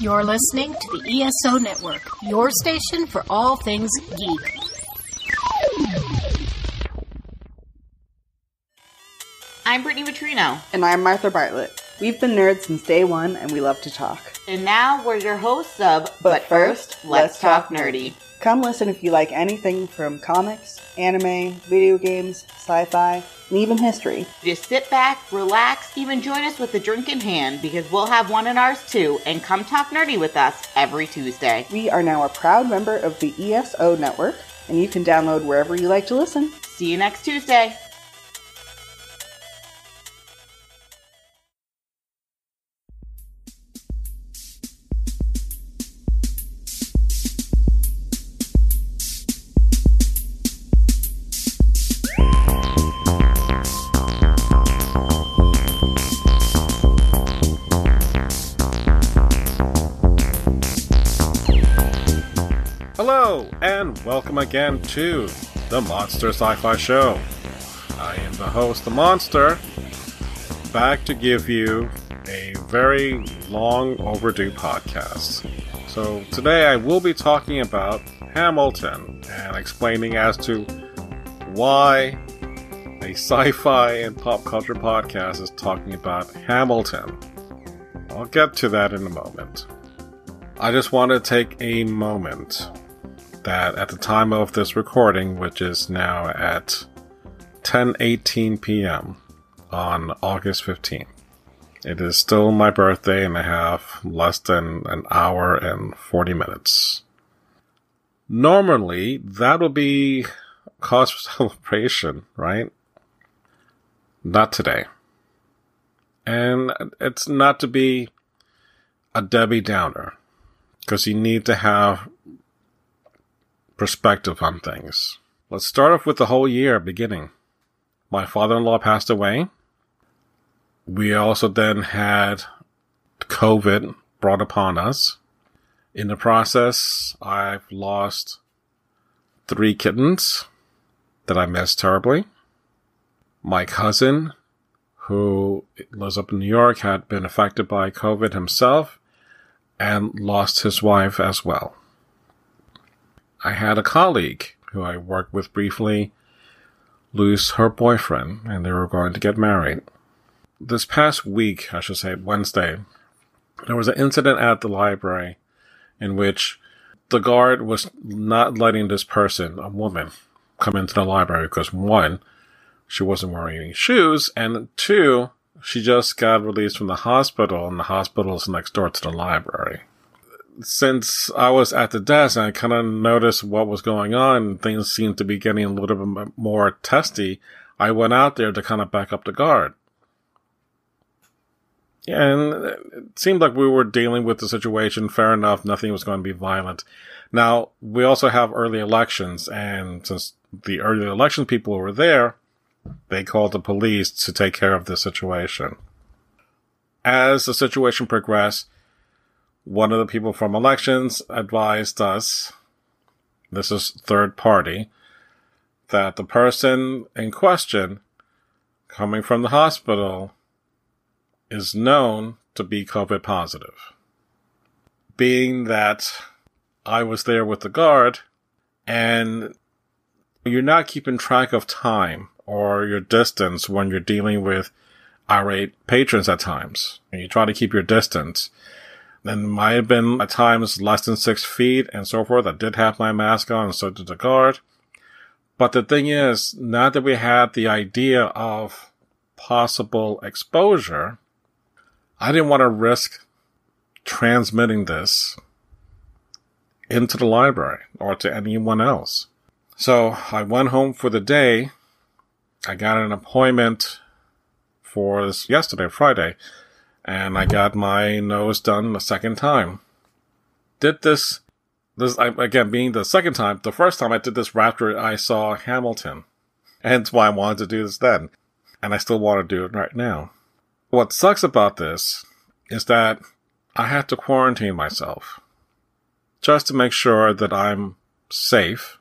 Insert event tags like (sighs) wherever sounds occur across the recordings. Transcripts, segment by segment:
You're listening to the ESO Network, your station for all things geek. I'm Brittany Vitrino. And I'm Martha Bartlett. We've been nerds since day one and we love to talk. And now we're your hosts of But, but First, Let's, Let's Talk, Talk Nerdy. Come listen if you like anything from comics, anime, video games, sci fi, and even history. Just sit back, relax, even join us with a drink in hand because we'll have one in ours too, and come talk nerdy with us every Tuesday. We are now a proud member of the ESO network, and you can download wherever you like to listen. See you next Tuesday. And welcome again to the Monster Sci Fi Show. I am the host, The Monster, back to give you a very long overdue podcast. So, today I will be talking about Hamilton and explaining as to why a sci fi and pop culture podcast is talking about Hamilton. I'll get to that in a moment. I just want to take a moment that at the time of this recording, which is now at 10:18 p.m. on August 15th. It is still my birthday and I have less than an hour and 40 minutes. Normally, that would be cause for (laughs) celebration, right? Not today. And it's not to be a Debbie Downer, because you need to have perspective on things. Let's start off with the whole year beginning. My father in law passed away. We also then had COVID brought upon us. In the process, I've lost three kittens that I miss terribly. My cousin, who lives up in New York, had been affected by COVID himself and lost his wife as well. I had a colleague who I worked with briefly lose her boyfriend and they were going to get married. This past week, I should say Wednesday, there was an incident at the library in which the guard was not letting this person, a woman, come into the library because one, she wasn't wearing any shoes, and two, she just got released from the hospital and the hospital is next door to the library since I was at the desk and I kind of noticed what was going on, things seemed to be getting a little bit more testy. I went out there to kind of back up the guard. And it seemed like we were dealing with the situation fair enough. Nothing was going to be violent. Now, we also have early elections, and since the early election people were there, they called the police to take care of the situation. As the situation progressed, one of the people from elections advised us, this is third party, that the person in question coming from the hospital is known to be COVID positive. Being that I was there with the guard and you're not keeping track of time or your distance when you're dealing with irate patrons at times. And you try to keep your distance and might have been at times less than six feet and so forth. I did have my mask on and so did the guard. But the thing is, now that we had the idea of possible exposure, I didn't want to risk transmitting this into the library or to anyone else. So I went home for the day. I got an appointment for this yesterday, Friday, and I got my nose done the second time. Did this, this again being the second time. The first time I did this after I saw Hamilton, hence why I wanted to do this then, and I still want to do it right now. What sucks about this is that I had to quarantine myself just to make sure that I'm safe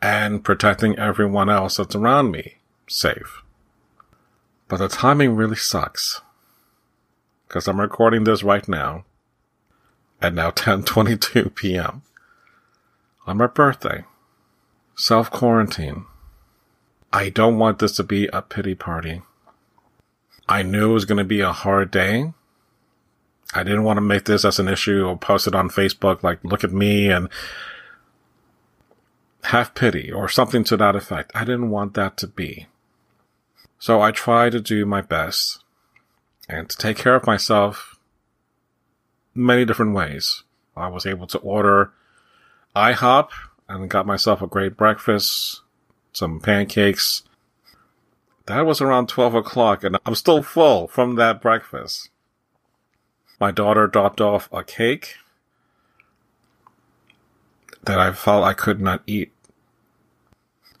and protecting everyone else that's around me safe. But the timing really sucks because I'm recording this right now. at now (laughs) 10:22 p.m. on my birthday. Self quarantine. I don't want this to be a pity party. I knew it was going to be a hard day. I didn't want to make this as an issue or post it on Facebook like, look at me and have pity or something to that effect. I didn't want that to be. So I tried to do my best and to take care of myself many different ways. I was able to order IHOP and got myself a great breakfast, some pancakes. That was around 12 o'clock and I'm still full from that breakfast. My daughter dropped off a cake that I felt I could not eat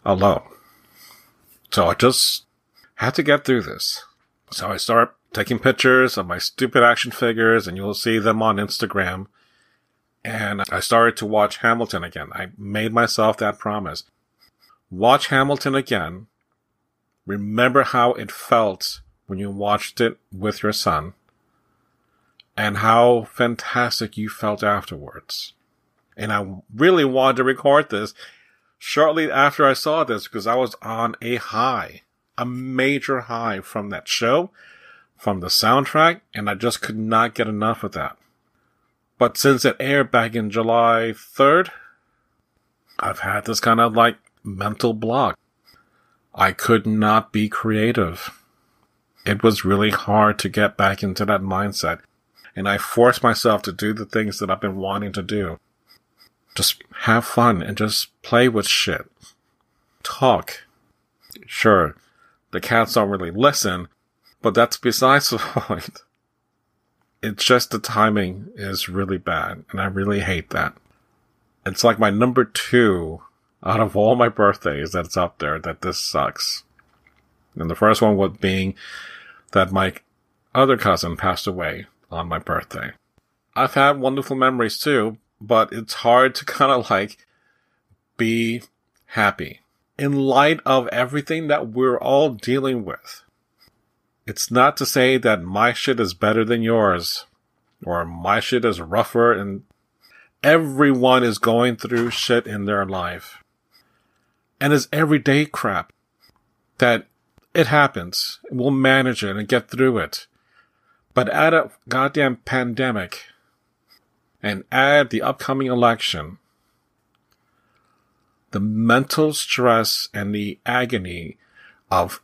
alone. So I just had to get through this. So I started taking pictures of my stupid action figures and you'll see them on Instagram. And I started to watch Hamilton again. I made myself that promise. Watch Hamilton again. Remember how it felt when you watched it with your son and how fantastic you felt afterwards. And I really wanted to record this shortly after I saw this because I was on a high, a major high from that show, from the soundtrack, and I just could not get enough of that. But since it aired back in July 3rd, I've had this kind of like mental block. I could not be creative. It was really hard to get back into that mindset and I forced myself to do the things that I've been wanting to do. Just have fun and just play with shit. Talk. Sure, the cats don't really listen, but that's besides the (laughs) point. It's just the timing is really bad, and I really hate that. It's like my number two out of all my birthdays that's up there that this sucks. And the first one was being that my other cousin passed away on my birthday. I've had wonderful memories too, but it's hard to (laughs) kind of like be happy in light of everything that we're all dealing with. It's not to say that my shit is better than yours or my shit is rougher and everyone is going through shit in their life. And it's everyday crap that it happens. We'll manage it and get through it. But add a goddamn pandemic and add the upcoming election, the mental stress and the agony of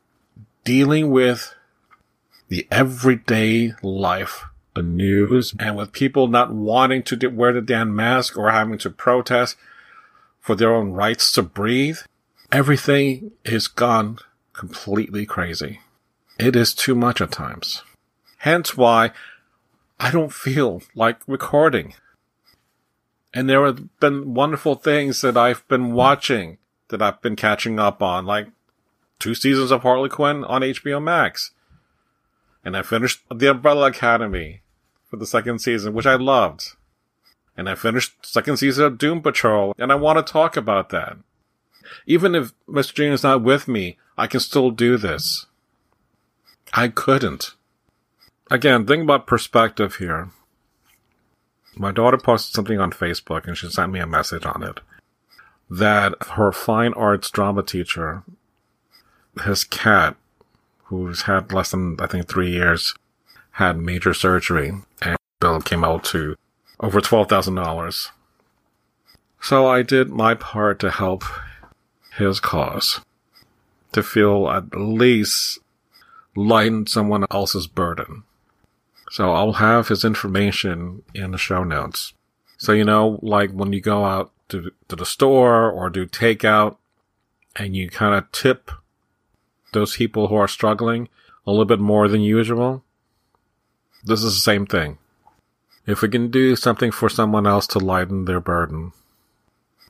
dealing with the everyday life, the news, and with people not wanting to wear the damn mask or having to protest for their own rights to breathe, everything is gone completely crazy. It is too much at times. Hence why I don't feel like recording. And there have been wonderful things that I've been watching that I've been catching up on, like two seasons of Harley Quinn on HBO Max. And I finished The Umbrella Academy for the second season, which I loved. And I finished second season of Doom Patrol, and I want to talk about that. Even if Mr. Jane is not with me, I can still do this. I couldn't. Again, think about perspective here. My daughter posted something on Facebook and she sent me a message on it that her fine arts drama teacher, his cat, who's had less than, I think, three years, had major surgery and bill came out to over $12,000. So I did my part to help his cause, to feel at least lighten someone else's burden. So I'll have his information in the show notes. So, you know, like when you go out to, to the store or do takeout and you kind of tip those people who are struggling a little bit more than usual, this is the same thing. If we can do something for someone else to lighten their burden,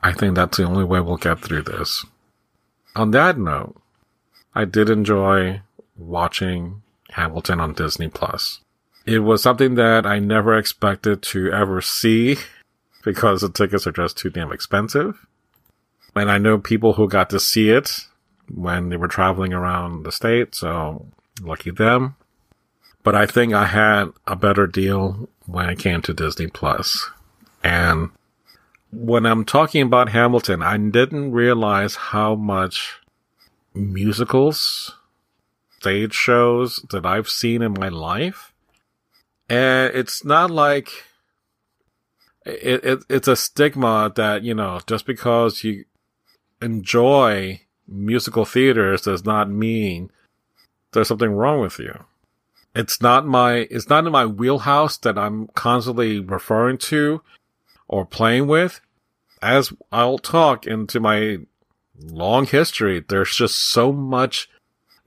I think that's the only way we'll get through this. On that note, I did enjoy watching Hamilton on Disney Plus. It was something that I never expected to ever see (laughs) because the tickets are just too damn expensive. And I know people who got to see it when they were traveling around the state, so lucky them. But I think I had a better deal when it came to Disney Plus. And when I'm talking about Hamilton, I didn't realize how much musicals, stage shows that I've seen in my life. And it's not like it, it it's a stigma that, you know, just because you enjoy musical theaters does not mean there's something wrong with you. It's not my, it's not in my wheelhouse that I'm constantly referring to or playing with. As I'll talk into my long history, there's just so much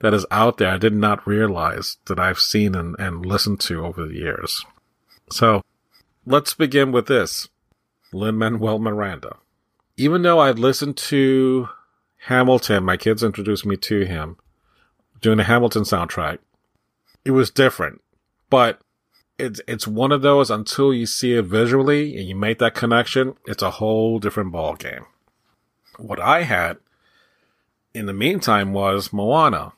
that is out there I did not realize that I've seen and, and listened to over the years. So let's begin with this. Lin Manuel Miranda. Even though I'd listened to Hamilton, my kids introduced me to him doing the Hamilton soundtrack. It was different, but it's it's one of those until you see it visually and you make that connection, it's a whole different ball game. What I had in the meantime was Moana.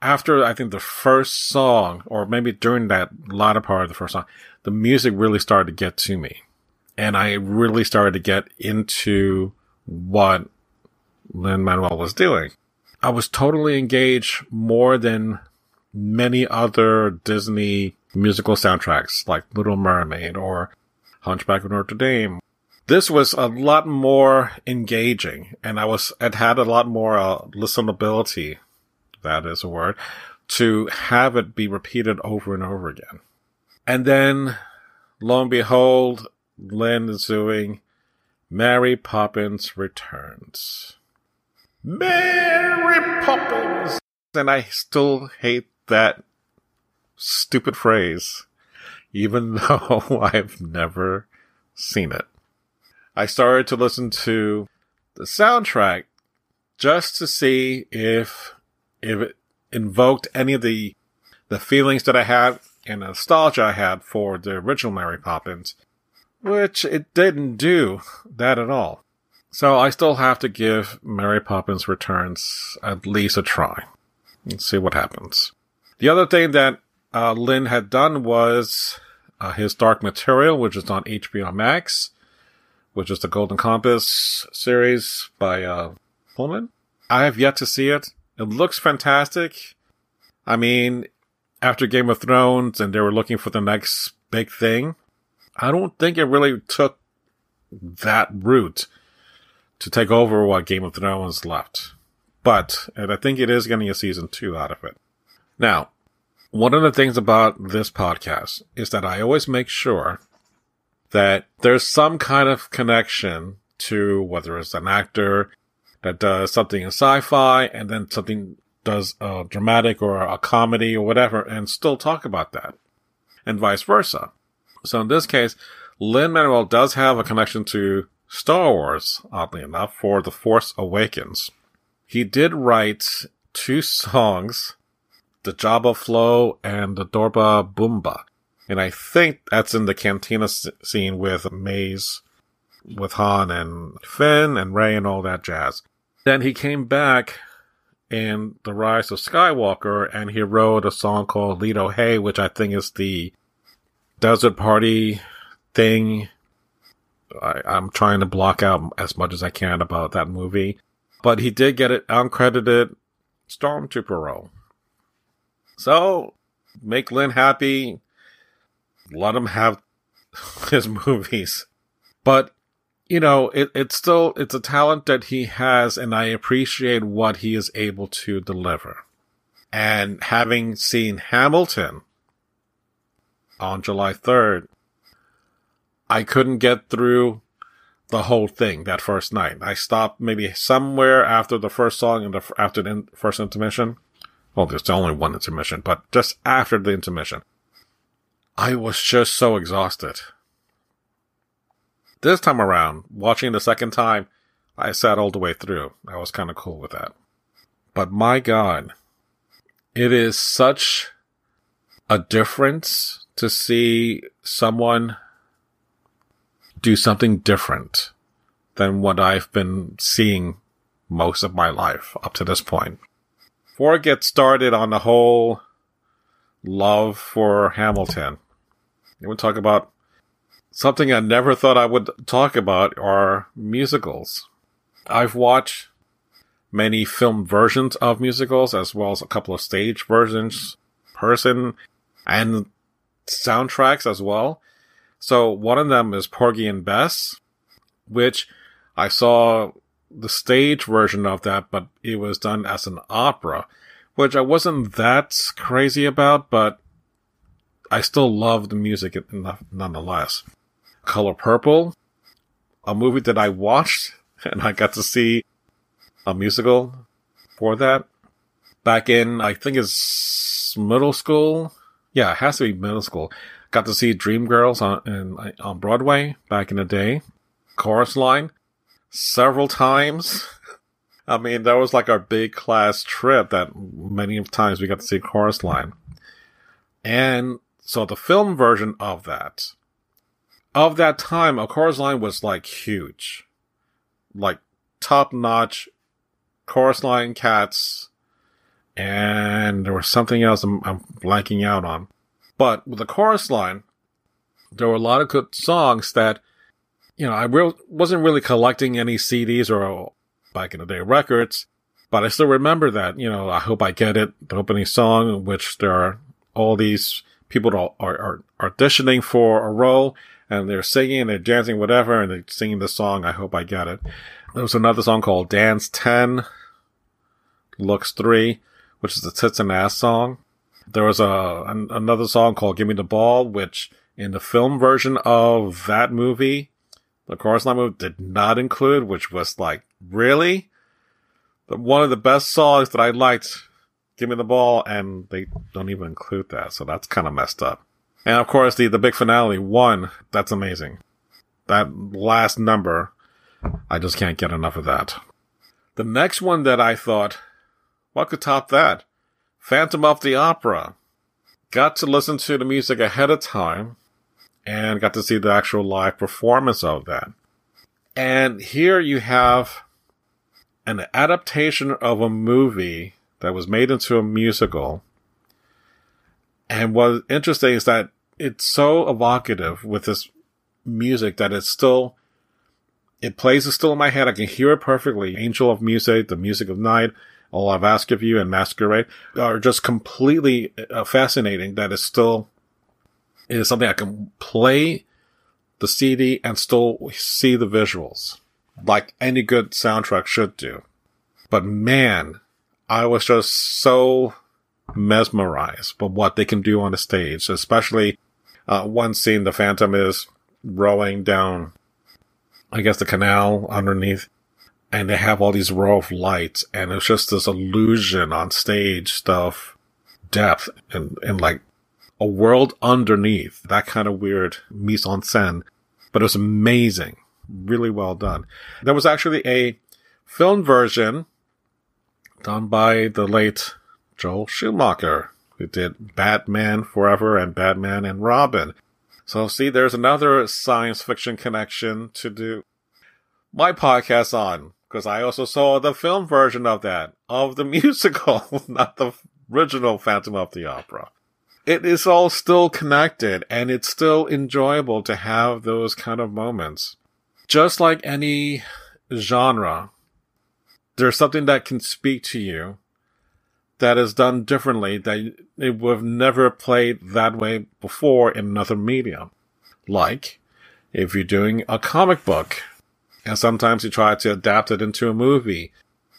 After I think the first song, or maybe during that latter part of the first song, the music really started to get to me. And I really started to get into what Lin Manuel was doing. I was totally engaged more than many other Disney musical soundtracks like Little Mermaid or Hunchback of Notre Dame. This was a lot more engaging and I was, it had a lot more uh, listenability. That is a word to have it be repeated over and over again. And then lo and behold, Lin is doing Mary Poppins Returns. Mary Poppins! And I still hate that stupid phrase, even (laughs) though I've never seen it. I started to listen to the soundtrack just to see if, if it invoked any of the, the feelings that I had and nostalgia I had for the original Mary Poppins, which it didn't do that at all. So I still have to give Mary Poppins Returns at least a try and see what happens. The other thing that uh, Lin had done was uh, his Dark Material, which is on HBO Max, which is the Golden Compass series by uh, Pullman. I have yet to see it. It looks fantastic. I mean, after Game of Thrones and they were looking for the next big thing, I don't think it really took that route to take over what Game of Thrones left. But, and I think it is getting a season two out of it. Now, one of the things about this podcast is that I always make sure that there's some kind of connection to whether it's an actor that does something in sci-fi and then something does a dramatic or a comedy or whatever and still talk about that and vice versa. So in this case, Lin Manuel does have a connection to Star Wars, oddly enough, for The Force Awakens. He did write two songs, the Jabba Flow and the Dobra Doompa. And I think that's in the cantina scene with Maz, with Han and Finn and Rey and all that jazz. Then he came back in The Rise of Skywalker and he wrote a song called Leedo oh Hey, which I think is the desert party thing I, am trying to block out as much as I can about that movie. But he did get it uncredited Stormtrooper role. So, make Lin happy. Let him have (laughs) his movies. But, you know, it, it's still, it's a talent that he has and I appreciate what he is able to deliver. And having seen Hamilton on July 3rd, I couldn't get through the whole thing that first night. I stopped maybe somewhere after the first song and the, after the first intermission. Well, there's only one intermission, but just after the intermission, I was just so exhausted. This time around, watching the second time, I sat all the way through. I was kind of cool with that. But my God, it is such a difference to see someone do something different than what I've been seeing most of my life up to this point. Before I get started on the whole love for Hamilton, I want to talk about something I never thought I would talk about are musicals. I've watched many film versions of musicals as well as a couple of stage versions, person and soundtracks as well. So one of them is Porgy and Bess, which I saw the stage version of that, but it was done as an opera, which I wasn't that crazy about, but I still love the music nonetheless. Color Purple, a movie that I watched (laughs) and I got to see a musical for that back in, I think it's middle school. Yeah, it has to be middle school. Got to see Dreamgirls on, on Broadway back in the day. Chorus line several times. (laughs) I mean, that was like our big class trip that many times we got to see Chorus Line. And so the film version of that, of that time, a Chorus Line was like huge. Like top notch Chorus Line cats. And there was something else I'm, I'm blanking out on. But with the Chorus Line, there were a lot of good songs that you know, I re- wasn't really collecting any CDs or back in the day records, but I still remember that, you know, I hope I get it, the opening song in which there are all these people that are, are, auditioning for a role and they're singing, and they're dancing, whatever, and they're singing the song, I hope I get it. There was another song called Dance 10, Looks 3, which is a tits and ass song. There was a, an, another song called Give Me the Ball, which in the film version of that movie, the chorus line move did not include, which was like, really? One of the best songs that I liked, Give Me the Ball, and they don't even include that, so that's kind of messed up. And of course, the, the big finale, one, that's amazing. That last number, I just can't get enough of that. The next one that I thought, what could top that? Phantom of the Opera. Got to listen to the music ahead of time and got to see the actual live performance of that. And here you have an adaptation of a movie that was made into a musical. And what's interesting is that it's so evocative with this music that it's still, it plays still in my head. I can hear it perfectly. Angel of Music, The Music of Night, All I've Asked of You, and Masquerade are just completely uh, fascinating that is still is something I can play the CD and still see the visuals, like any good soundtrack should do. But man, I was just so mesmerized by what they can do on the stage, especially uh, one scene the Phantom is rowing down, I guess, the canal underneath, and they have all these row of lights, and it's just this illusion on stage stuff, depth, and, and like a world underneath. That kind of weird mise en scène, but it was amazing. Really well done. There was actually a film version done by the late Joel Schumacher, who did Batman Forever and Batman and Robin. So see, there's another science fiction connection to do my podcast on, because I also saw the film version of that, of the (laughs) musical, not the original Phantom of the Opera it is all still connected and it's still enjoyable to have those kind of moments. Just like any genre, there's something that can speak to you that is done differently that it would have never played that way before in another medium. Like if you're doing a comic book and sometimes you try to adapt it into a movie.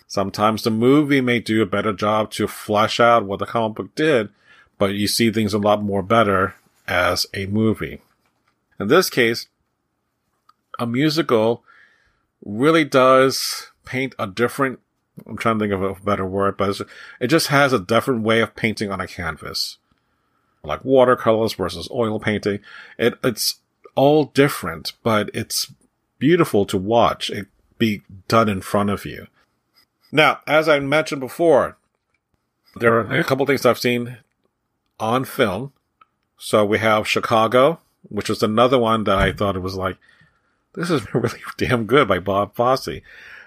Sometimes the movie may do a better job to flesh out what the comic book did but you see things a lot more better as a movie. In this case, a musical really does paint a different, I'm trying to think of a better word, but it just has a different way of painting on a canvas. Like watercolors versus oil painting. It, it's all different, but it's beautiful to watch it be done in front of you. Now, as I mentioned before, there are a couple things I've seen on film. So we have Chicago, which was another one that I thought it was like, this is (laughs) really damn good by Bob Fosse.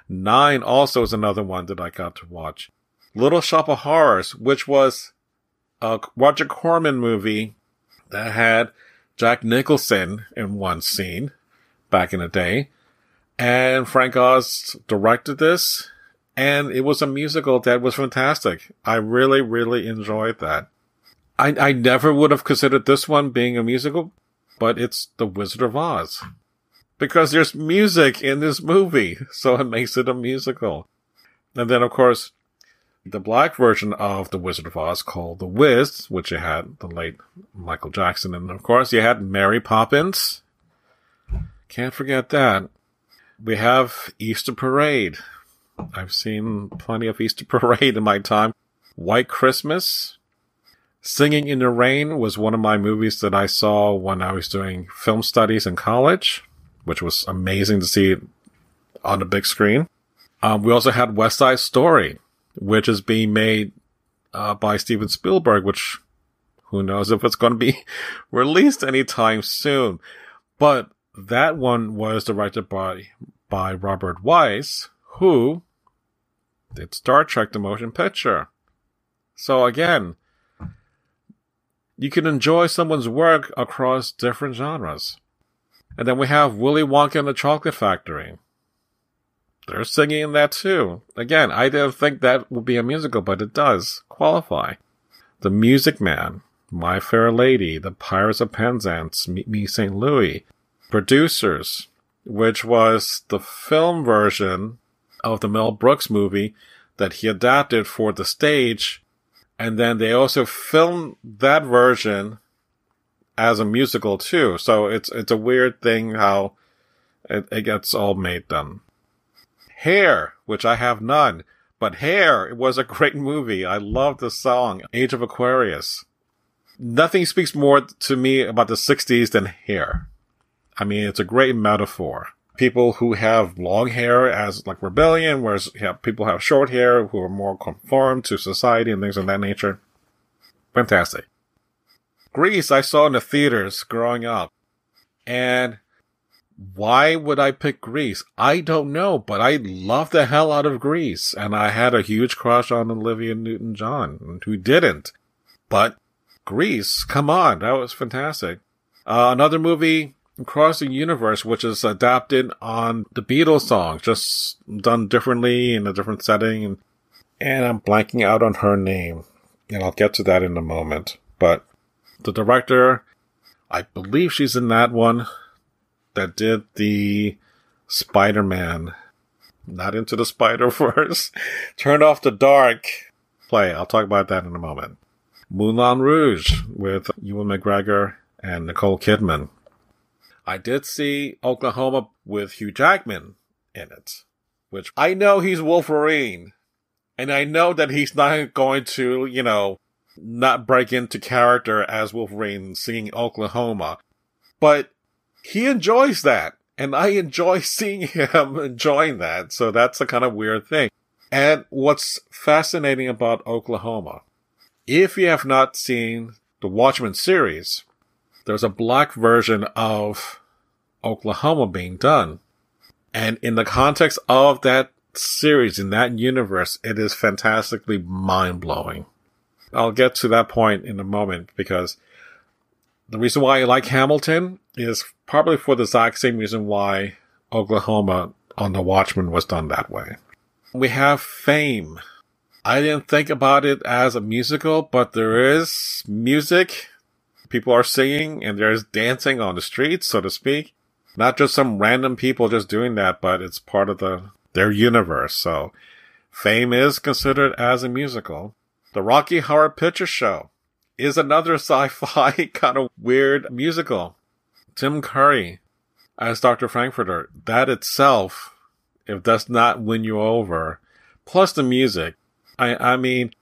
Nine also is another one that I got to watch. Little Shop of Horrors, which was a Roger Corman movie that had Jack Nicholson in one scene back in the day. And Frank Oz directed this, and it was a musical that was fantastic. I really, really enjoyed that. I, I never would have considered this one being a musical, but it's The Wizard of Oz. Because there's music in this movie, (laughs) so it makes it a musical. And then, of course, the black version of The Wizard of Oz called The Wiz, which you had the late Michael Jackson. And of course, you had Mary Poppins. Can't forget that. We have Easter Parade. I've seen plenty of Easter (laughs) Parade in my time. White Christmas. Singing in the Rain was one of my movies that I saw when I was doing film studies in college, which was amazing to see on the big screen. Um, we also had West Side Story, which is being made uh, by Steven Spielberg, which who knows if it's going to be (laughs) released anytime soon. But that one was directed by by Robert Wise, who did Star Trek: The Motion Picture. So again, you can enjoy someone's work across different genres. And then we have Willy Wonka and the Chocolate Factory. They're singing in that too. Again, I didn't think that would be a musical, but it does qualify. The Music Man, My Fair Lady, The Pirates of Penzance, Meet Me St. Louis, Producers, which was the film version of the Mel Brooks movie that he adapted for the stage. And then they also filmed that version as a musical too. So it's, it's a weird thing how it, it gets all made then. Hair, which I have none, but Hair, it was a (laughs) great movie. I love the song, Age of Aquarius. Nothing speaks more to me about the 60s than hair. I mean, it's a great metaphor. People who have long hair as like rebellion, whereas people have short hair who are more conformed to society and things of that nature. Fantastic. Grease, I saw in the theaters growing up. And why would I pick Grease? I don't know, but I love the hell out of Grease. And I had a huge crush on Olivia Newton John, who didn't. But Grease, come on, that was fantastic. Uh, another movie across the universe, which is adapted on the Beatles song, just done differently in a different setting. And, and I'm blanking out on her name. And I'll get to that in a moment. But the director, I believe she's in that one that did the Spider Man, not into the Spider Verse, (laughs) Turn Off the Dark play. I'll talk about that in a moment. Moulin Rouge with Ewan McGregor and Nicole Kidman. I did see Oklahoma with Hugh Jackman in it, which I know he's Wolverine. And I know that he's not going to, you know, not break into character as Wolverine singing Oklahoma. But he enjoys that. And I enjoy (laughs) seeing him enjoying that. So that's a kind of weird thing. And what's fascinating about Oklahoma, if you have not seen the Watchmen series, there's a black version of Oklahoma being done. And in the context of that series, in that universe, it is fantastically mind blowing. I'll get to that point in a moment because the reason why I like Hamilton is probably for the exact same reason why Oklahoma on The Watchmen was done that way. We have Fame. I didn't think about it as a musical, but there is music people are singing and there's dancing on the streets, so to speak. Not just some random people just doing that, but it's part of the their universe. So Fame is considered as a musical. The Rocky Horror Picture Show is another (laughs) sci-fi kind of weird musical. Tim Curry as Dr. Frank-N-Furter. That itself, if that's not win you over, plus the music. I, I mean,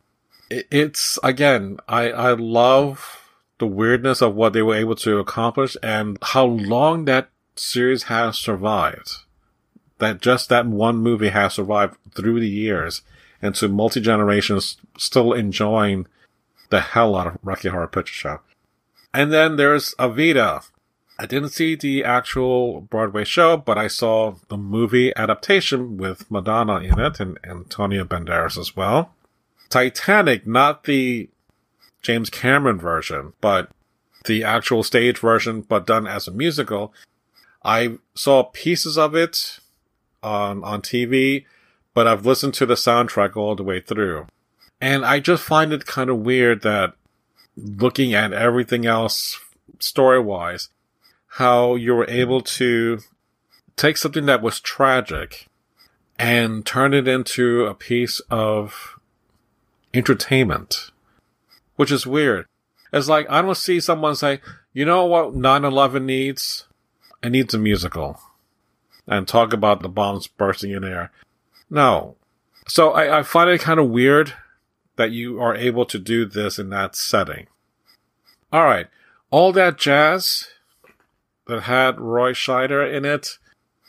it, it's again, I, I love the weirdness of what they were able to accomplish and how long that series has survived. That just that one movie has survived through the years and to multi generations still enjoying the hell out of Rocky Horror Picture Show. And then there's Evita. I didn't see the actual Broadway show, but I saw the movie adaptation with Madonna in it and Antonio Banderas as well. Titanic, not the James Cameron version, but the actual stage version, but done as a musical. I saw pieces of it on, on TV, but I've listened to the soundtrack all the way through. And I just find it kind of weird that looking at everything else story wise, how you were able to take something that was tragic and turn it into a piece of entertainment, which is weird. It's like, I don't see someone say, you know what 9-11 needs? It needs a musical. And talk about the bombs bursting in air. No. So I, I find it kind of weird that you are able to do this in that setting. Alright. All that jazz that had Roy Scheider in it,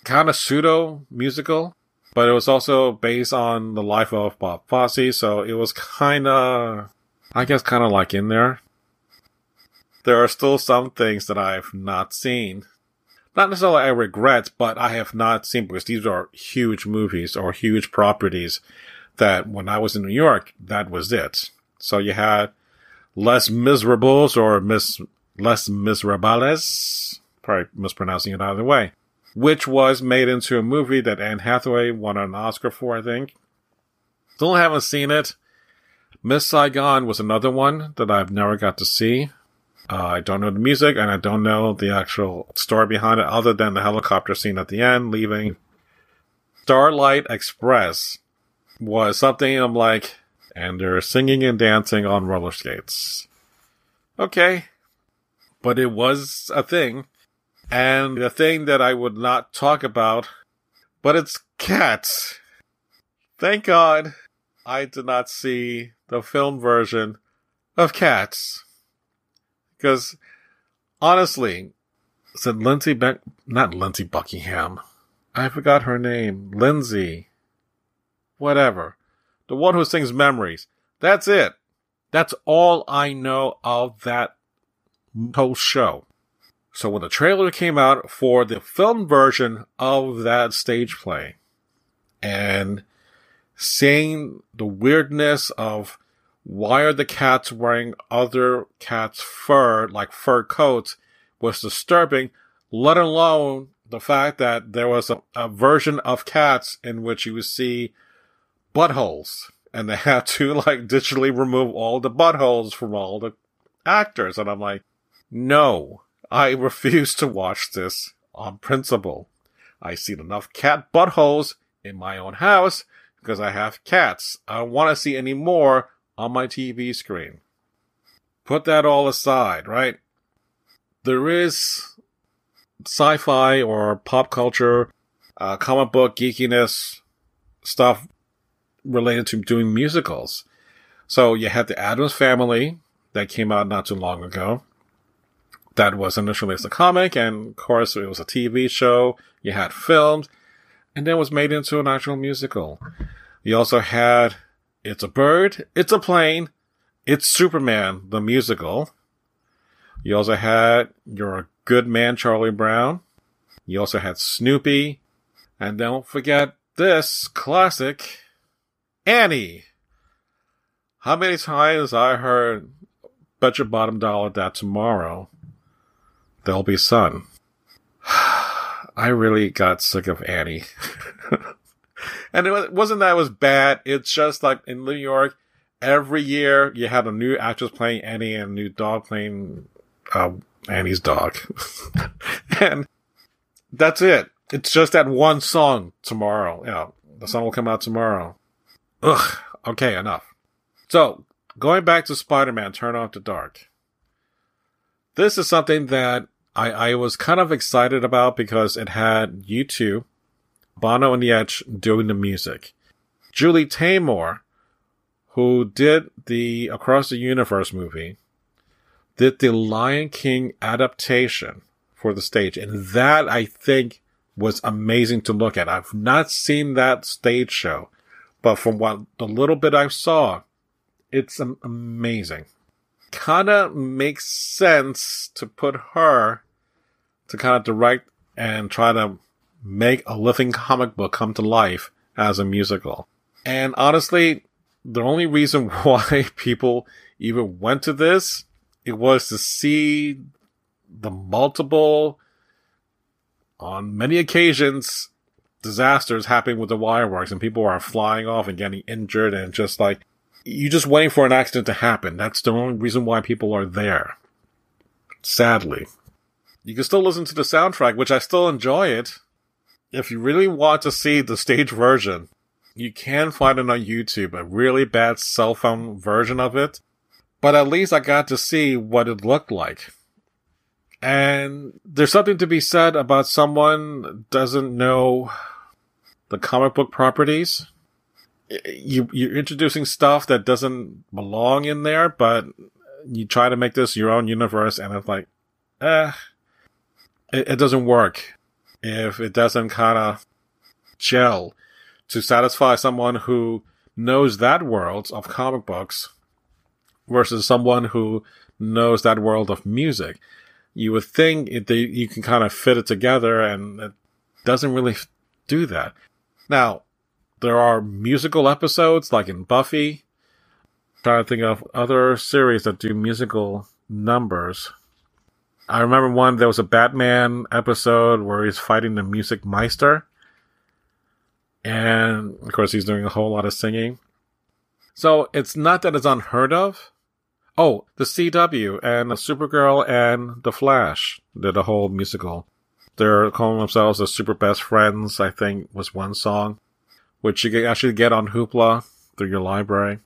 kind of pseudo musical, but it was also based on the life of Bob Fosse, so it was kind of, I guess, kind of like in there. There are still some things that I've not seen. Not necessarily I regret, but I have not seen because these are huge movies or huge properties that when I was in New York, that was it. So you had Les Miserables or Miss Les Miserables, probably mispronouncing it either way, which was made into a movie that Anne Hathaway won an Oscar for, I think. Still haven't seen it. Miss Saigon was another one that I've never got to see. Uh, I don't know the music and I don't know the actual story behind it other than the helicopter scene at the end leaving. Starlight Express was something I'm like, and they're singing and dancing on roller skates. Okay. But it was a thing. And a thing that I would not talk about, but it's cats. Thank God I did not see the film version of Cats. Because honestly, said Lindsay Beck, not Lindsay Buckingham. I forgot her name. Lindsay. Whatever. The one who sings memories. That's it. That's all I know of that whole show. So when the trailer came out for the film version of that stage play and seeing the weirdness of why are the cats wearing other cats' fur, like fur coats, was disturbing, let alone the fact that there was a, a version of cats in which you would see buttholes and they (laughs) had to like digitally remove all the buttholes from all the actors. And I'm like, no, I (laughs) refuse to watch this on principle. I seen enough cat buttholes in my own house because I have cats. I don't want to see any more on my TV screen. Put that all aside, right? There is sci-fi or pop culture, uh, comic book geekiness stuff related to doing musicals. So you had the Addams Family that came out not too long ago. That was initially as a comic, and of course it was a TV show. You had films, and then was made into an actual musical. You also had It's a Bird, It's a Plane, It's Superman, the musical. You also had You're a Good Man, Charlie Brown. You also had Snoopy. And don't forget this classic, Annie. How many times I heard, bet your bottom dollar that tomorrow there'll be sun. (sighs) I really got sick of Annie. (laughs) and it wasn't that it was bad. It's just like in New York, every year you had a new actress playing Annie and a new dog playing uh, Annie's dog. (laughs) and that's it. It's just that one song tomorrow. Yeah, the song will come out tomorrow. Ugh. Okay, enough. So, going back to Spider-Man Turn Off the Dark. This is something that I, I was kind of excited about because it had U2 Bono and the Edge doing the music. Julie Taymor, who did the Across the Universe movie, did the Lion King adaptation for the stage. And that I think was amazing to look at. I've not seen that stage show. But from what the little bit I saw, it's amazing. Kinda makes sense to put her to kind of direct and try to make a living comic book come to life as a musical. And honestly, the only reason (laughs) why people even went to this it was to see the multiple, on many occasions, disasters happening with the wireworks and people are flying off and getting injured and just like, you're just waiting for an accident to happen. That's the only reason why people are there. Sadly. You can still listen to the soundtrack, which I still enjoy it. If you really want to see the stage version, you can find it on YouTube, a really bad cell phone version of it. But at least I got to see what it looked like. And there's something to be said about someone doesn't know the comic book properties. You, you're introducing stuff that doesn't belong in there, but you try to make this your own universe and it's like, eh, it, it doesn't work if it doesn't kind of gel to satisfy someone who knows that world of comic books versus someone who knows that world of music. You would think it, they, you can kind of fit it together and it doesn't really do that. Now, there are musical episodes like in Buffy. I'm trying to think of other series that do musical numbers. I remember one, there was a Batman episode where he's fighting the Music Meister. And of course, he's doing a whole lot of singing. So it's not that it's unheard of. Oh, the CW and the Supergirl and the Flash did a whole musical. They're calling themselves the Super Best Friends, I think was one song, which you can actually get on Hoopla through your library.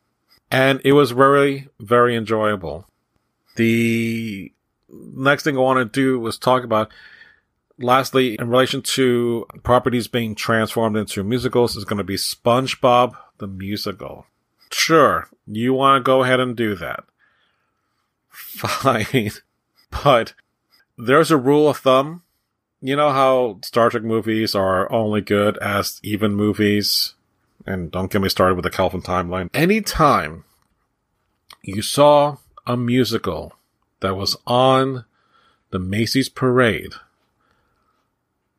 And it was very, very enjoyable. The next thing I want to do was talk about lastly, in relation to properties being transformed into musicals, is going to be SpongeBob the musical. Sure, you want to go ahead and do that. (laughs) Fine. But there's a rule of thumb. You know how Star Trek movies are only good as even movies? And don't get me started with the Kelvin timeline. Anytime you saw a musical that was on the Macy's parade,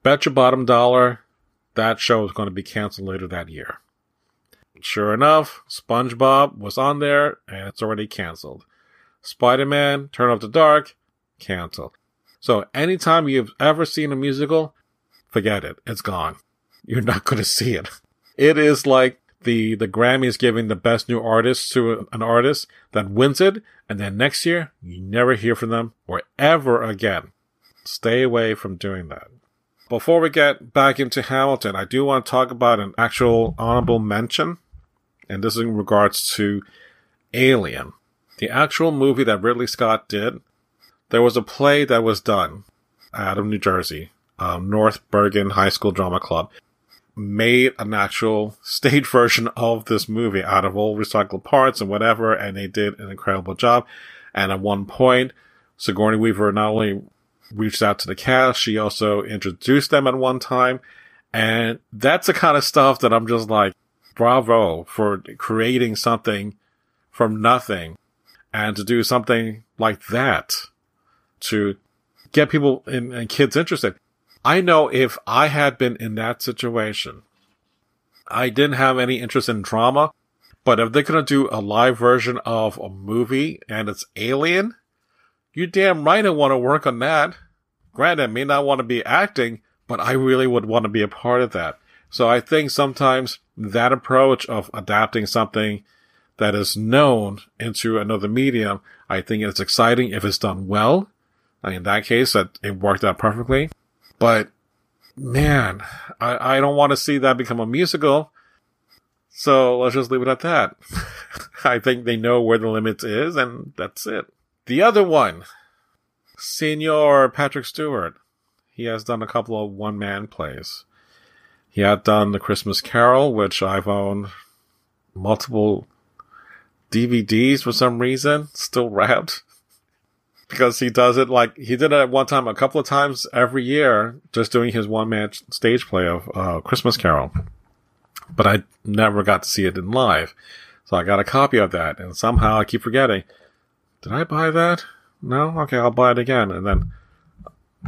bet your bottom dollar that show is going to be canceled later that year. Sure enough, SpongeBob was on there and it's already canceled. Spider Man, Turn Off the Dark, canceled. So anytime you've ever seen a musical, forget it. It's gone. You're not going to see it. It is like the, the Grammys giving the best new artist to an artist that wins it. And then next year, you never hear from them or ever again. Stay away from doing that. Before we get back into Hamilton, I do want to talk about an actual honorable mention. And this is in regards to Alien. The actual movie that Ridley Scott did, there was a play that was done out of New Jersey, um, North Bergen High School Drama Club, made an actual stage (laughs) version of this movie out of all recycled parts and whatever, and they did an incredible job. And at one point, Sigourney Weaver not only reached out to the cast, she also introduced them at one time. And that's the kind of stuff that I'm just like, bravo for creating something from nothing and to do something like that to get people in, and kids interested. I know if I had been in that situation, I didn't have any interest in drama, but if they're going to do a live version of a movie and it's alien, you damn right I want to work on that. Granted, I may not want to be acting, but I really would want to be a part of that. So I think sometimes that approach of adapting something that is known into another medium, I think it's exciting if it's done well. in that case, that it worked out perfectly. But man, I, I don't want to see that become a musical. So let's just leave it at that. (laughs) I think they know where the limit is, and that's it. The other one, Senior Patrick Stewart. He has done a couple of one man plays. He had done The Christmas Carol, which I've owned multiple DVDs for some reason, still (laughs) wrapped. Because he does it like, he did it at one time a couple of times every year, just doing his one man stage play of uh, Christmas Carol. But I never got to see it in live. So I got a copy of that, and somehow I keep forgetting. Did I buy that? No? Okay, I'll buy it again. And then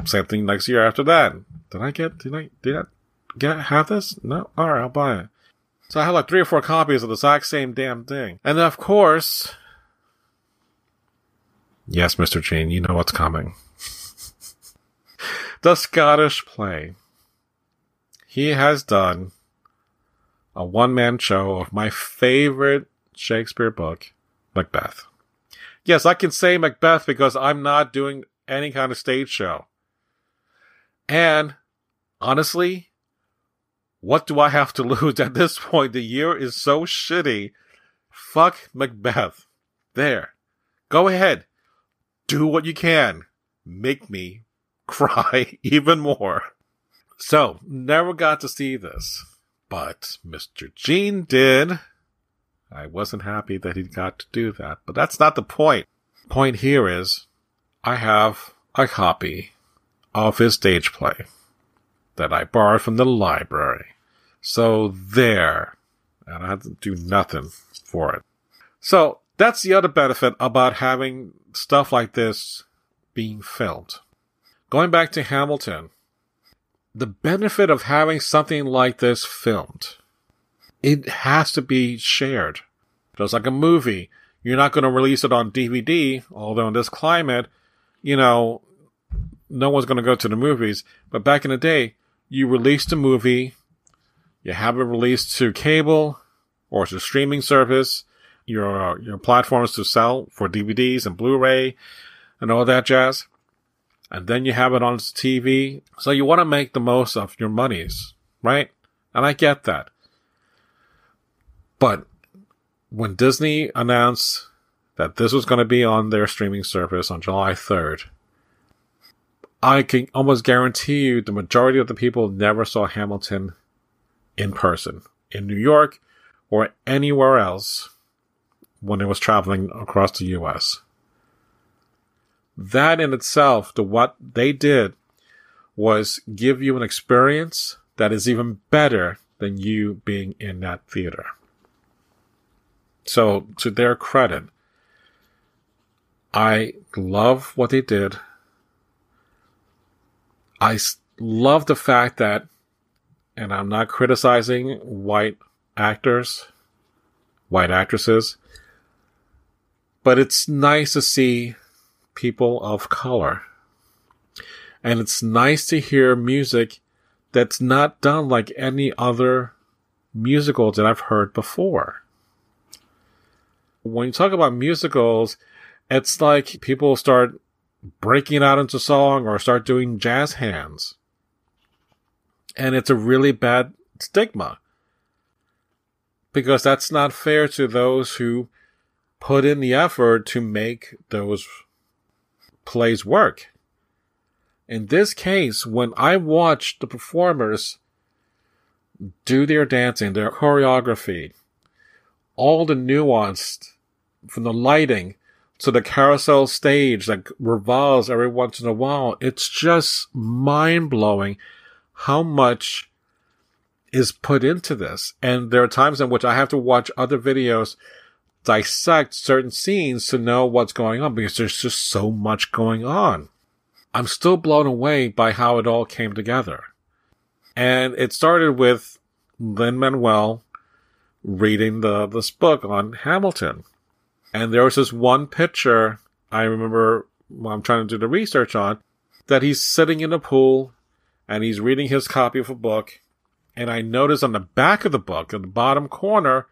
same thing next year after that. Did I get, did I, did I get, have this? No? Alright, I'll buy it. So I have like three or four copies of the exact same damn thing. And then of course, Yes, Mr. Gene, you know what's coming. the Scottish play. He has done a one man show of my favorite Shakespeare book, Macbeth. Yes, I can say Macbeth because I'm not doing any kind of stage show. And honestly, what do I have to (laughs) lose at this point? The year is so shitty. Fuck Macbeth. There. Go ahead. Do what you can. Make me (laughs) cry even more. So, never got to see this, but Mr. Gene did. I wasn't happy that he got to do that, but that's not the point. Point here is, I have a copy of his stage play that I borrowed from the library. So there. And I had to do nothing for it. So that's the other benefit about having stuff like this being filmed. Going back to Hamilton, the benefit of having something like this filmed, it has to be shared. Just like a movie, you're not going to release it on DVD, although in this climate, you know, no one's going to go to the movies. But back in the day, you released a movie, you have it released to cable or to streaming service, your uh, your platforms to sell for DVDs and Blu-ray and all that jazz. And then you have it on TV. So you want to make the most of your monies, right? And I get that. But when Disney announced that this was going to be on their streaming service on July 3rd, I can almost guarantee you the majority of the people never saw Hamilton in person in New York or anywhere else when it was traveling across the US. That in itself, the what they did was give you an experience that is even better than you being in that theater. So to their credit, I love what they did. I love the fact that, and I'm not criticizing white actors, white actresses, but it's nice to see people of color. And it's nice to hear music that's not done like any other musical that I've heard before. When you talk about musicals, it's like people start breaking out into song or start doing jazz hands. And it's a really bad stigma. Because that's not fair to those who put in the effort to make those plays work. In this case, when I watched the performers do their dancing, their choreography, all the nuanced from the lighting to the carousel stage that revolves every once in a while, it's just mind blowing how much is put into this. And there are times in which I have to watch other videos dissect certain scenes to know what's going on because there's just so much going on. I'm still blown away by how it all came together. And it started with Lin Manuel reading the this book on Hamilton. And there was this one picture I remember I'm trying to do the research on that he's sitting in a pool and he's reading his copy of a book. And I noticed on the back of the book, in the bottom corner,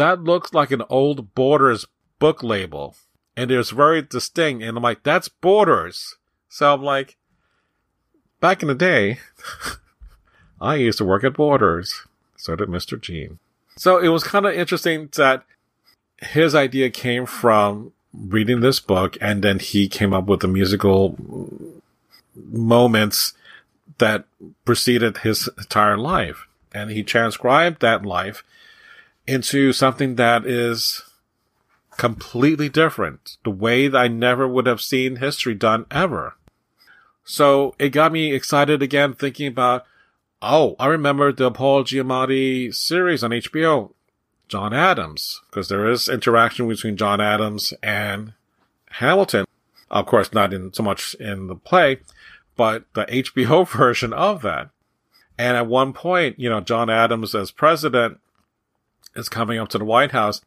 that looks like an old Borders book label. And it's very distinct. And I'm like, that's Borders. So I'm like, back in the day, (laughs) I used to work at Borders. So did Mr. Gene. So it was kind of interesting that his idea came from reading this book and then he came up with the musical moments that preceded his entire life. And he transcribed that life into something that is completely different. The way that I never would have seen history done ever. So it got me excited again thinking about, oh, I remember the Paul Giamatti series on HBO. John Adams, because there is interaction between John Adams and Hamilton. Of course, not in so much in the play, but the HBO (laughs) version of that. And at one point, you know, John Adams as president is coming up to the White House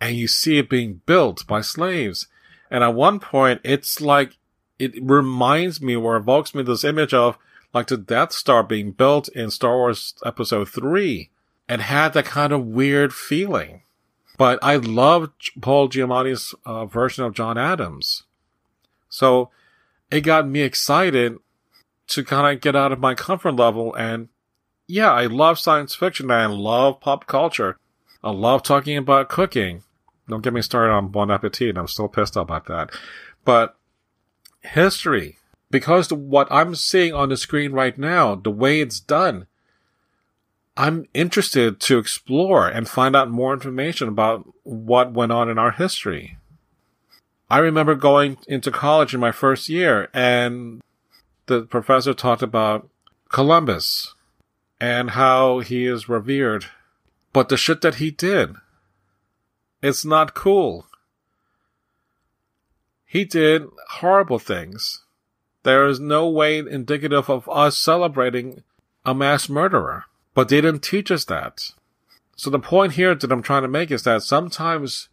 and you see it being built by slaves. And at one point, it's like, it reminds me or evokes me this image of like the Death Star being built in Star Wars Episode 3 and had that kind of weird feeling. But I loved Paul Giamatti's uh, version of John Adams. So it got me excited to kind of get out of my comfort level. And yeah, I love science fiction. And I love pop culture. I love talking about cooking. Don't get me started on Bon Appetit. I'm still pissed about that. But history, because what I'm seeing on the screen right now, the way it's done, I'm interested to explore and find out more information about what went on in our history. I remember going into college in my first year and the professor talked about Columbus and how he is revered. But the shit that he did, it's not cool. He did horrible things. There is no way indicative of us celebrating a mass murderer. But they didn't teach us that. So the point here that I'm trying to make is that sometimes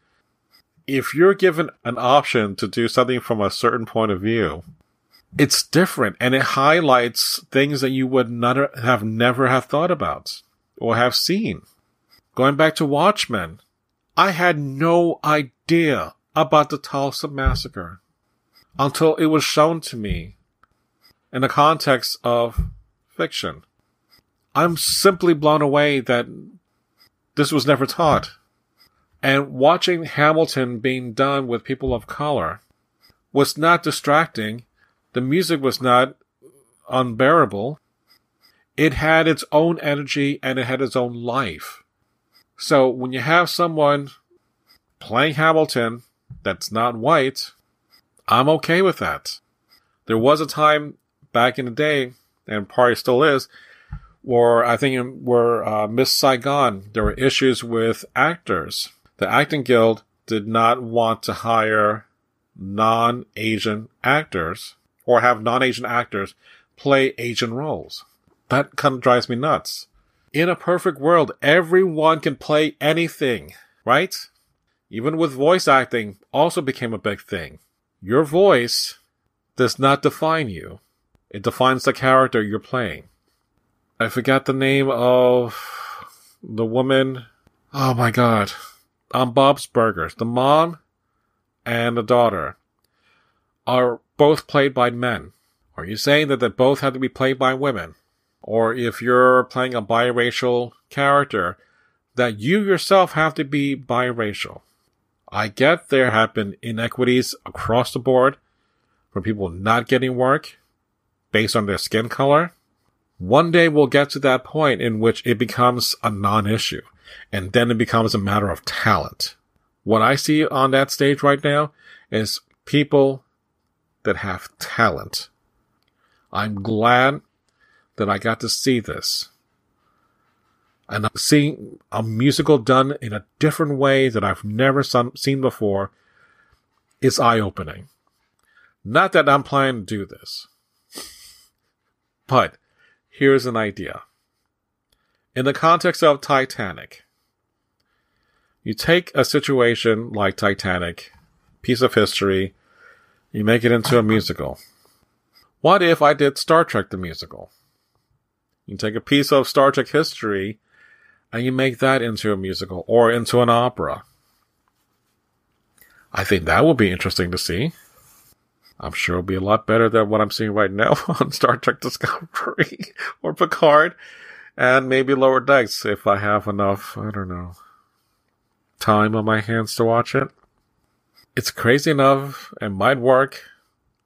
if you're given an option to do something from a certain point of view, it's different and it highlights things that you would not have never have thought about or have seen. Going back to Watchmen, I had no idea about the Tulsa massacre until it was shown to me in the context of fiction. I'm simply blown away that this was never taught. And watching Hamilton being done with people of color was not distracting. The music was not unbearable. It had its own energy and it had its own life. So when you have someone playing Hamilton that's not white, I'm okay with that. There was a time back in the day, and probably still is, where I think where uh, Miss Saigon, there were issues with actors. The acting guild did not want to hire non-Asian actors or have non-Asian actors play Asian roles. That kind of drives me nuts. In a perfect world, everyone can play anything, right? Even with voice acting also became a big thing. Your voice does not define you. It defines the character you're playing. I forgot the name of the woman. Oh my god. On Bob's Burgers. The mom and the daughter are both played by men. Are you saying that they both have to be played by women? Or if you're playing a biracial character, that you yourself have to be biracial? I get there have been inequities across the board from people not getting work based on their skin color. One day we'll get to that point in which it becomes a non-issue and then it becomes a matter of talent. What I see on that stage right now is people that have talent. I'm glad that I got to see this. And I'm seeing a musical done in a different way that I've never seen before is eye opening. Not that I'm planning to do this, but here's an idea. In the context of Titanic, you take a situation like Titanic, piece of history, you make it into a musical. What if I did Star Trek the musical? You take a piece of Star Trek history and you make that into a musical or into an opera. I think that will be interesting to see. I'm sure it'll be a lot better than what I'm seeing right now (laughs) on Star Trek Discovery (laughs) or Picard and maybe Lower Decks if I have enough, I don't know, time on my hands to watch it. It's crazy enough and might work.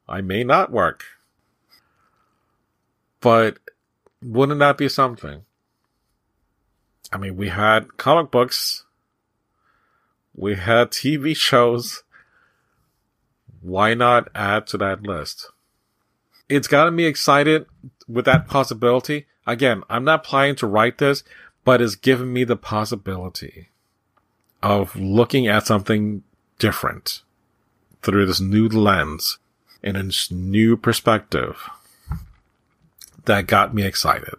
I may not work. But wouldn't that be something? I mean, we had comic books, we had TV shows. Why not add to that list? It's gotten me excited with that possibility. Again, I'm not planning to write this, but it's given me the possibility of looking at something different through this new lens and this new perspective that got me excited.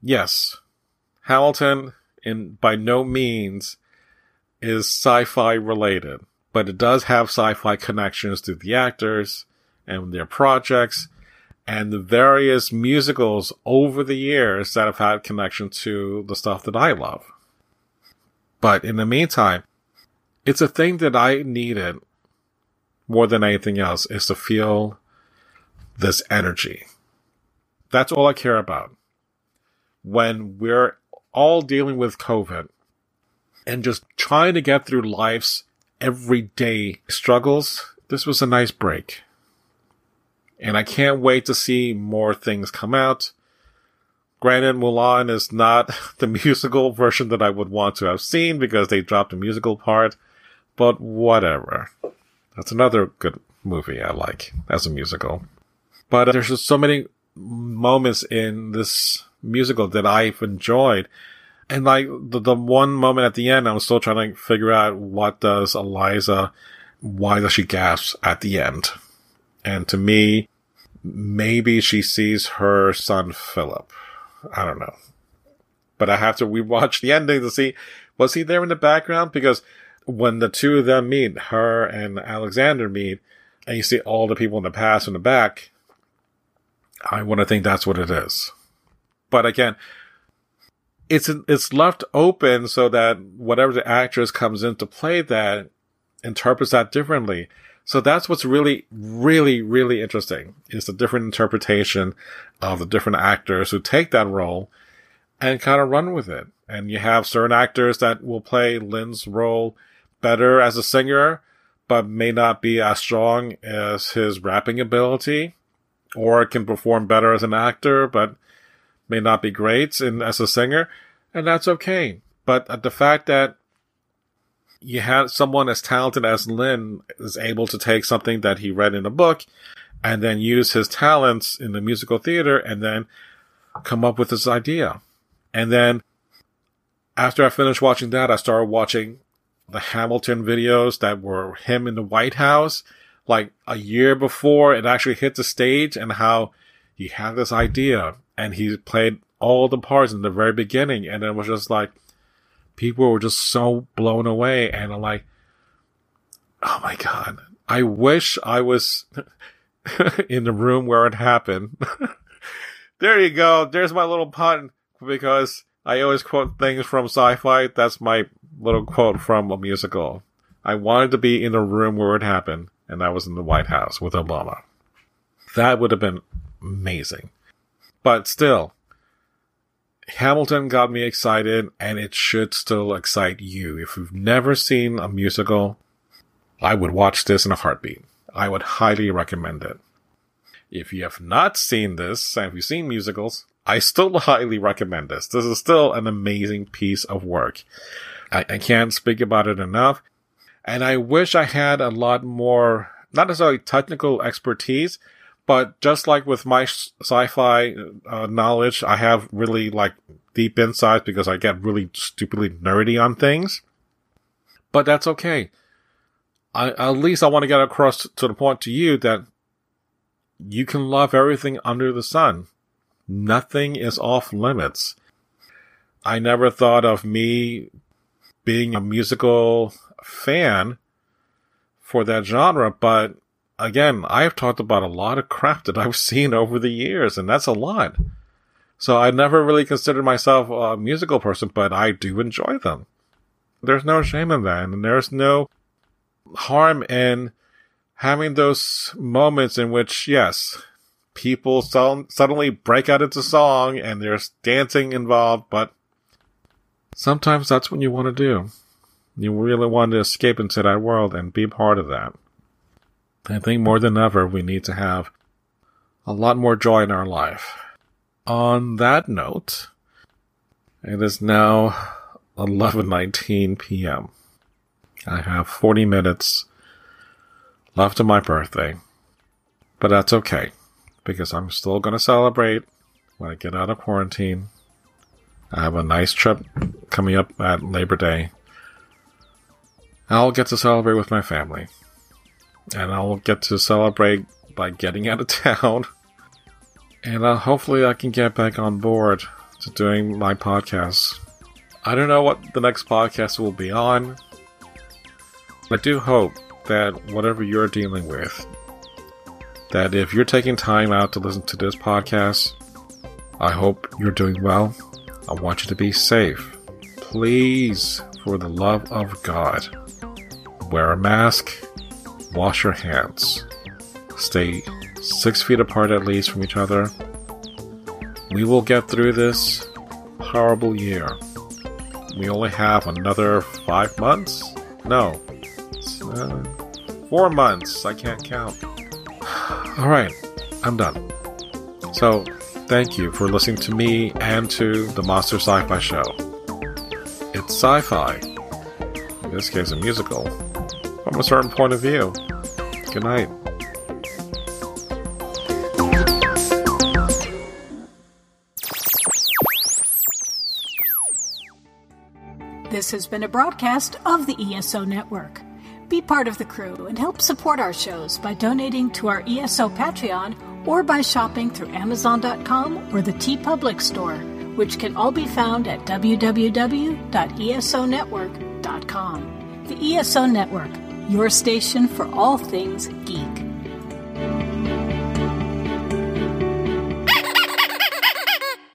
Yes, Hamilton, in by no means, is sci-fi related. but it does have sci-fi connections to the actors and their projects and the various musicals over the years that have had connection to the stuff that I love. But in the meantime, it's a thing that I needed more than anything else is to feel this energy. That's all I care about. When we're all dealing with COVID and just trying to get through life's everyday struggles, this was a nice break. And I can't wait to see more things come out. Granted, Mulan is not (laughs) the musical version that I would want to have seen because they dropped the musical part, but whatever. That's another good movie I like as a musical. But there's just so many moments in this musical that I've enjoyed. And like the, the one moment at the end, I'm still trying to figure out what does Eliza, why does she gasp at the end? And to me, maybe she sees her son Philip. I don't know. But I have to rewatch the ending to see, was he there in the background? Because when the two of them meet, her and Alexander meet, and you see all the people in the past in the back, I want to think that's what it is. But again, it's it's left open so that whatever the actress comes in to play that interprets that differently. So that's what's really, really, really interesting is the different interpretation of the different actors who take that role and kind of run with it. And you have certain actors that will play Lin's role better as a singer, but may not be as strong as his rapping ability or can perform better as an actor, but may not be great in, as a singer, and that's okay. But the fact that you had someone as talented as Lin is able to take something that he read in a book and then use his talents in the musical theater and then come up with this idea. And then after I finished watching that, I started watching the Hamilton videos that were him in the White House like a year before it actually hit the stage and how he had this idea and he played all the parts in the very beginning. And it was just like people were just so blown away and I'm like oh my god. I wish I was (laughs) in the room where it happened. (laughs) There you go. There's my little pun because I always quote things from sci-fi. That's my little quote from a musical. I wanted to be in the room where it happened and I was in the White House with Obama. That would have been amazing. But still, Hamilton got me excited, and it should still excite you. If you've never seen a musical, I would watch this in a heartbeat. I would highly recommend it. If you have not seen this, and if you've seen musicals, I still (laughs) highly recommend this. This is still an amazing piece of work. I, I can't speak about it enough. And I wish I had a lot more, not necessarily technical expertise, but just like with my sci-fi uh, knowledge, I have really like deep insights because I get really stupidly nerdy on things. But that's okay. I, at least I want to get across to the point to you that you can love everything under the sun. Nothing is off limits. I never thought of me being a musical fan for that genre, but again, I've talked about a lot of crap that I've (laughs) seen over the years, and that's a lot. So I never really considered myself a musical person, but I do enjoy them. There's no shame in that, and there's no harm in having those moments in which, yes, people so- suddenly break out into song and there's dancing involved, but sometimes that's what you want to do. You really want to escape into that world and be part of that. I think more than ever, we need to have a lot more joy in our life. On that note, it is now 11:19 p.m. I have 40 minutes left of my birthday. But that's okay because I'm still going to celebrate when I get out of quarantine. I have a nice trip coming up at Labor Day I'll get to celebrate with my family. And I'll get to celebrate by getting out of (laughs) town. And uh, hopefully I can get back on board to doing my podcast. I don't know what the next podcast will be on. I do hope that whatever you're dealing with, that if you're taking time out to listen to this podcast, I hope you're doing well. I want you to be safe. Please, for the love of God, wear a mask, wash your hands, stay six feet apart at least from each other. We will get through this horrible year. We only have another five months? No. Uh, four months. I can't count. (sighs) Alright, I'm done. So, thank you for listening to me and to the Monster Sci Fi Show. It's sci fi, in this case, a musical, from a certain point of view. Good night. This has been a broadcast of the ESO Network. Be part of the crew and help support our shows by donating to our ESO Patreon or by shopping through Amazon.com or the TeePublic Store, which can all be found at www.esonetwork.com. The ESO Network, your station for all things geek.